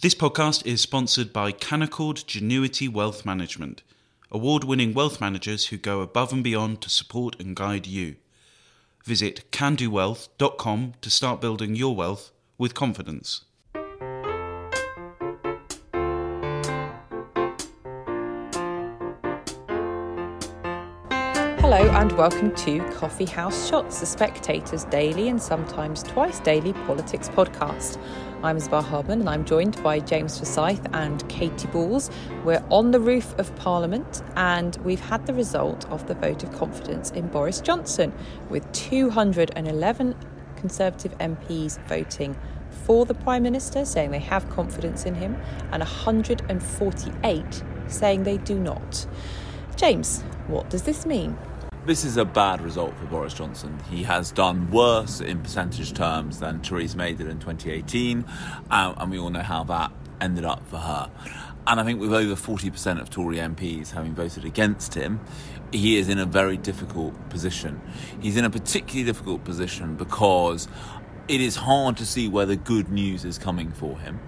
This podcast is sponsored by Canaccord Genuity Wealth Management, award winning wealth managers who go above and beyond to support and guide you. Visit candowealth.com to start building your wealth with confidence. Hello and welcome to Coffee House Shots, the Spectator's daily and sometimes twice daily politics podcast. I'm Isabel Hardman and I'm joined by James Forsyth and Katy Balls. We're on the roof of Parliament and we've had the result of the vote of confidence in Boris Johnson with 211 Conservative MPs voting for the Prime Minister, saying they have confidence in him, and 148 saying they do not. James, what does this mean? This is a bad result for Boris Johnson. He has done worse in percentage terms than Theresa May did in 2018, um, and we all know how that ended up for her. And I think with over 40% of Tory MPs having voted against him, he is in a very difficult position. He's in a particularly difficult position because it is hard to see where the good news is coming for him.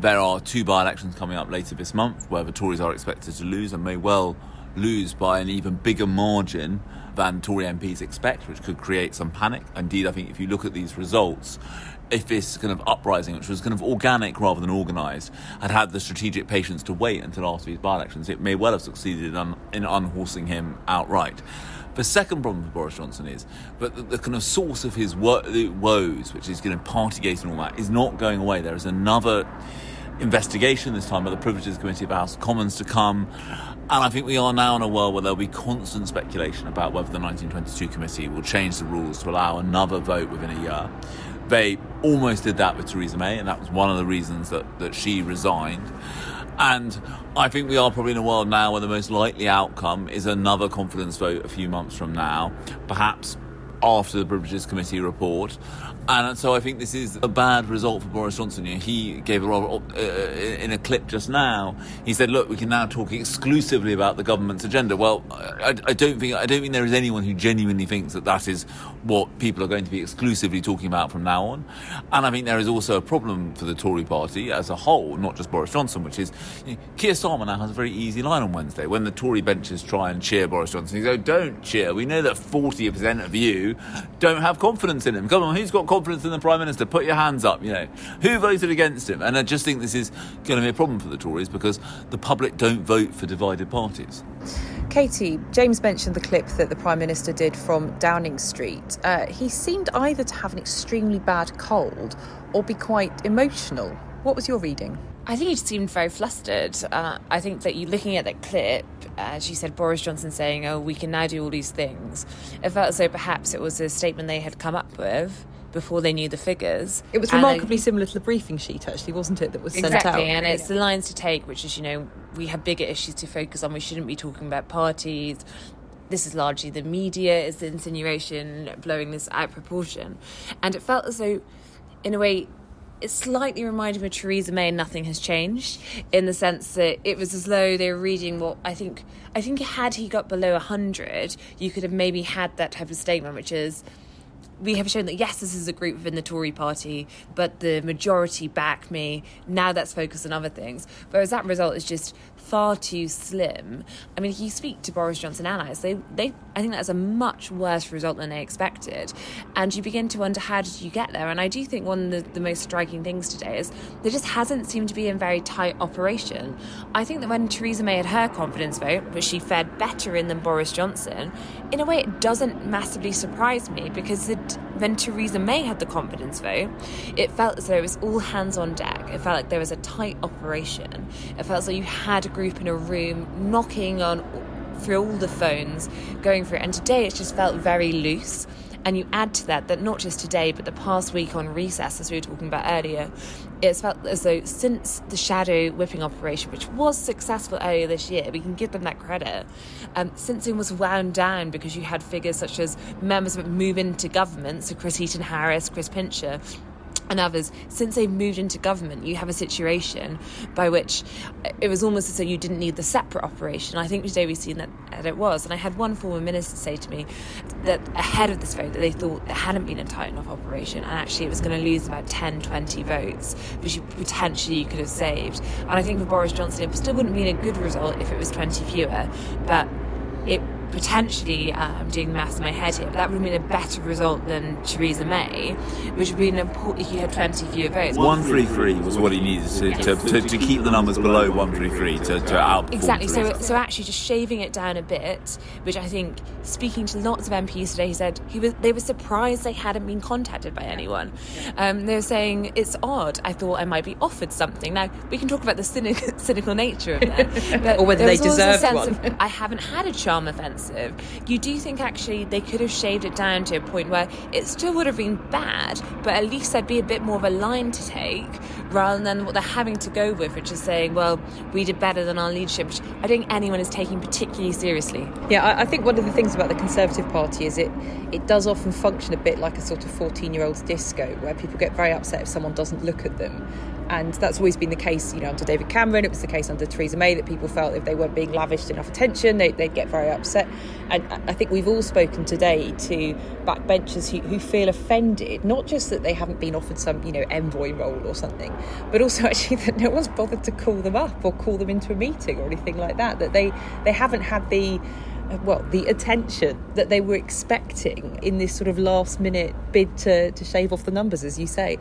There are two by elections coming up later this month where the Tories are expected to lose and may well lose by an even bigger margin than Tory MPs expect, which could create some panic. Indeed, I think if you look at these results, if this kind of uprising, which was kind of organic rather than organised, had had the strategic patience to wait until after these by-elections, it may well have succeeded in, un- in unhorsing him outright. The second problem for Boris Johnson is that the, the kind of source of his wo- woes, which is kind of Partygate and all that, is not going away. There is another investigation, this time by the Privileges Committee of House of Commons to come. And I think we are now in a world where there'll be constant speculation about whether the 1922 committee will change the rules to allow another vote within a year. They almost did that with Theresa May, and that was one of the reasons that, that she resigned. And I think we are probably in a world now where the most likely outcome is another confidence vote a few months from now, perhaps after the Privileges Committee report. And so I think this is a bad result for Boris Johnson. He gave a rather, uh, in a clip just now. He said, "Look, we can now talk exclusively about the government's agenda." Well, I, I, don't think I don't think there is anyone who genuinely thinks that that is what people are going to be exclusively talking about from now on. And I think there is also a problem for the Tory Party as a whole, not just Boris Johnson, which is you know, Keir Starmer now has a very easy line on Wednesday when the Tory benches try and cheer Boris Johnson. He goes, "Don't cheer. We know that forty percent of you don't have confidence in him. Come on, who's got?" In the Prime Minister? Put your hands up, you know. Who voted against him? And I just think this is going to be a problem for the Tories because the public don't vote for divided parties. Katy, James mentioned the clip that the Prime Minister did from Downing Street. Uh, he seemed either to have an extremely bad cold or be quite emotional. What was your reading? I think he just seemed very flustered. Uh, I think that you looking at that clip, as you said, Boris Johnson saying, "Oh, we can now do all these things." It felt as though perhaps it was a statement they had come up with before they knew the figures. It was remarkably they, similar to the briefing sheet, actually, wasn't it? That was exactly, sent out. and it's the lines to take, which is you know we have bigger issues to focus on. We shouldn't be talking about parties. This is largely the media is the insinuation blowing this out proportion, and it felt as though, in a way, it slightly reminded me of Theresa May and nothing has changed in the sense that it was as though they were reading what I think I think had he got below 100 you could have maybe had that type of statement which is we have shown that yes, this is a group within the Tory party, but the majority back me. Now let's focus on other things. Whereas that result is just far too slim. I mean, if you speak to Boris Johnson allies, they, they I think that's a much worse result than they expected. And you begin to wonder how did you get there? And I do think one of the, the most striking things today is there just hasn't seemed to be a very tight operation. I think that when Theresa May had her confidence vote, which she fared better in than Boris Johnson, in a way it doesn't massively surprise me because it, when Theresa May had the confidence vote, it felt as though it was all hands on deck. It felt like there was a tight operation. It felt as though you had a group in a room knocking on through all the phones, going through it. And today it's just felt very loose. And you add to that that not just today, but the past week on recess, as we were talking about earlier, it's felt as though since the shadow whipping operation, which was successful earlier this year, we can give them that credit. Um, since it was wound down because you had figures such as members of Move into Government, so Chris Heaton Harris, Chris Pincher, and others, since they moved into government, you have a situation by which it was almost as though you didn't need the separate operation. I think today we've seen that, that it was. And I had one former minister say to me that ahead of this vote that they thought it hadn't been a tight enough operation and actually it was going to lose about 10, 20 votes, which potentially you could have saved. And I think for Boris Johnson, it still wouldn't have been a good result if it was 20 fewer, but it potentially, uh, I'm doing maths in my head here, but that would have been a better result than Theresa May, which would have been important if you had 20 fewer votes. 133 was what he needed to, to, to, to keep the numbers below 133 to, to outperform. Exactly, so, so actually just shaving it down a bit, which I think, speaking to lots of MPs today, he said he was, they were surprised they hadn't been contacted by anyone. Um, they were saying, it's odd, I thought I might be offered something. Now, we can talk about the cynic, cynical nature of that. But or whether they deserve one. Of, I haven't had a charm offence you do think actually they could have shaved it down to a point where it still would have been bad, but at least there'd be a bit more of a line to take rather than what they're having to go with, which is saying, well, we did better than our leadership, which I don't think anyone is taking particularly seriously. Yeah, I, I think one of the things about the Conservative Party is it, it does often function a bit like a sort of 14 year old's disco where people get very upset if someone doesn't look at them and that's always been the case you know under David Cameron it was the case under Theresa May that people felt if they weren't being lavished enough attention they, would get very upset and I think we've all spoken today to backbenchers who, who feel offended not just that they haven't been offered some you know envoy role or something but also actually that no one's bothered to call them up or call them into a meeting or anything like that that they they haven't had the uh, well, the attention that they were expecting in this sort of last minute bid to, to shave off the numbers, as you say.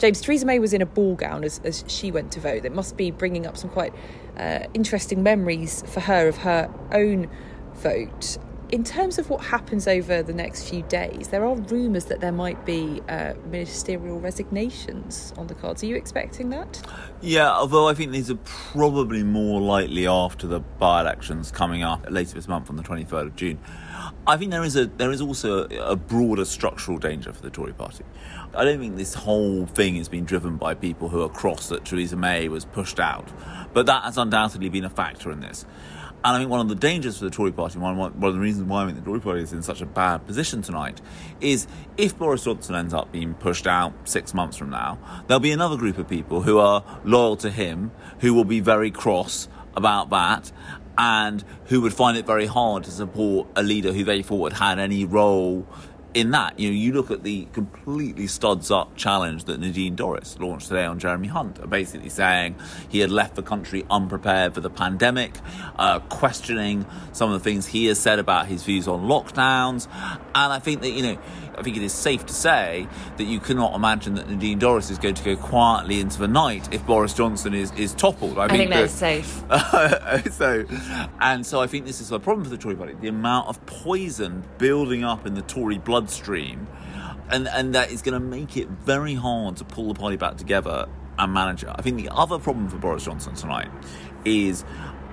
James, Theresa May was in a ball gown as, as she went to vote. It must be bringing up some quite uh, interesting memories for her of her own vote. In terms of what happens over the next few days, there are rumours that there might be uh, ministerial resignations on the cards. Are you expecting that? Yeah, although I think these are probably more likely after the by elections coming up later this month on the 23rd of June. I think there is a there is also a broader structural danger for the Tory party. I don't think this whole thing has been driven by people who are cross that Theresa May was pushed out, but that has undoubtedly been a factor in this. And I think one of the dangers for the Tory party, one, one of the reasons why I think the Tory party is in such a bad position tonight, is if Boris Johnson ends up being pushed out six months from now, there'll be another group of people who are loyal to him, who will be very cross about that, and who would find it very hard to support a leader who they thought had any role in that, you know, you look at the completely studs up challenge that Nadine Dorries launched today on Jeremy Hunt, basically saying he had left the country unprepared for the pandemic, uh, questioning some of the things he has said about his views on lockdowns. And I think that, you know, I think it is safe to say that you cannot imagine that Nadine Dorries is going to go quietly into the night if Boris Johnson is, is toppled. I, I think, that's safe. so, and so I think this is a problem for the Tory party. The amount of poison building up in the Tory bloodstream, and, and that is going to make it very hard to pull the party back together and manage it. I think the other problem for Boris Johnson tonight is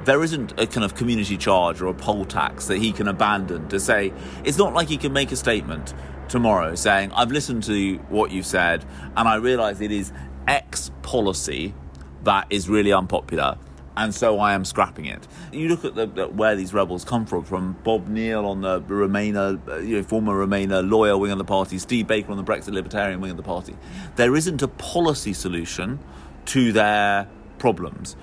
there isn't a kind of community charge or a poll tax that he can abandon to say it's not like he can make a statement tomorrow saying, I've listened to what you've said and I realise it is X policy that is really unpopular and so I am scrapping it. You look at the, where these rebels come from, from Bob Neill on the Remainer, uh, you know, former Remainer lawyer wing of the party, Steve Baker on the Brexit Libertarian wing of the party. There isn't a policy solution to their problems.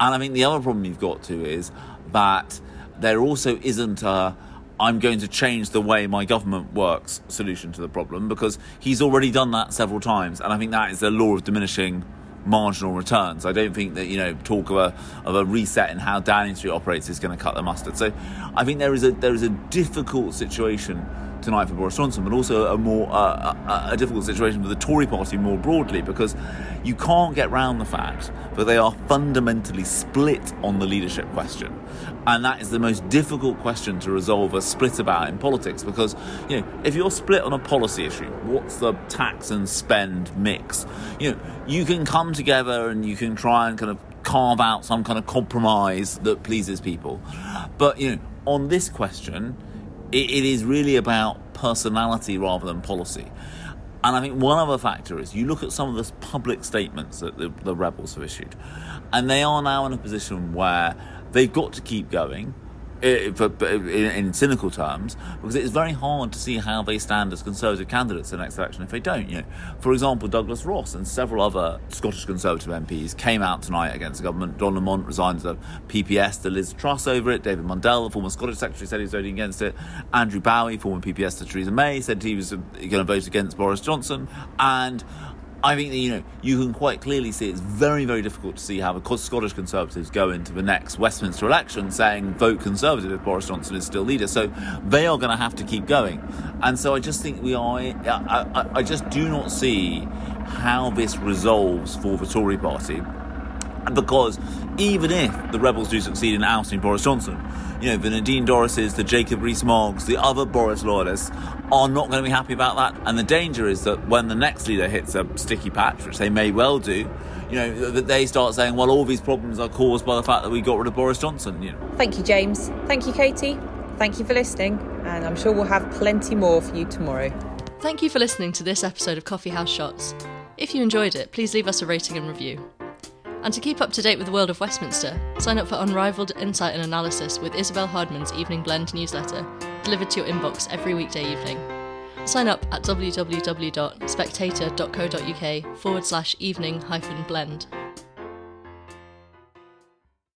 And I think the other problem you've got to is that there also isn't a I'm going to change the way my government works solution to the problem because he's already done that several times. And I think that is the law of diminishing marginal returns. I don't think that you know talk of a of a reset in how Downing Street operates is going to cut the mustard. So I think there is a there is a difficult situation tonight for Boris Johnson, but also a more uh, a, a, difficult situation for the Tory party more broadly because you can't get round the fact that they are fundamentally split on the leadership question. And that is the most difficult question to resolve a split about in politics because, you know, if you're split on a policy issue, what's the tax and spend mix? You know, you can come together and you can try and kind of carve out some kind of compromise that pleases people. But, you know, on this question, it, it is really about personality rather than policy. And I think one other factor is you look at some of the public statements that the, the, rebels have issued, and they are now in a position where they've got to keep going, Eh, in, in, cynical terms, because it's very hard to see how they stand as Conservative candidates in the next election if they don't. You know, for example, Douglas Ross and several other Scottish Conservative MPs came out tonight against the government. John Lamont resigned the PPS to Liz Truss over it. David Mundell, the former Scottish Secretary, said he was voting against it. Andrew Bowie, former PPS to Theresa May, said he was going to vote against Boris Johnson. And I think that, you know you can quite clearly see it's very very difficult to see how the Scottish Conservatives go into the next Westminster election saying vote Conservative if Boris Johnson is still leader. So they are going to have to keep going, and so I just think we are. I, I, I just do not see how this resolves for the Tory Party because even if the rebels do succeed in ousting Boris Johnson, you know, the Nadine Dorrises, the Jacob Rees-Moggs, the other Boris loyalists are not going to be happy about that. And the danger is that when the next leader hits a sticky patch, which they may well do, you know, that they start saying, well, all these problems are caused by the fact that we got rid of Boris Johnson. You know. Thank you, James. Thank you, Katy. Thank you for listening. And I'm sure we'll have plenty more for you tomorrow. Thank you for listening to this episode of Coffee House Shots. If you enjoyed it, please leave us a rating and review. And to keep up to date with the world of Westminster, sign up for unrivaled insight and analysis with Isabel Hardman's Evening Blend newsletter, delivered to your inbox every weekday evening. Sign up at www.spectator.co.uk forward slash evening hyphen blend.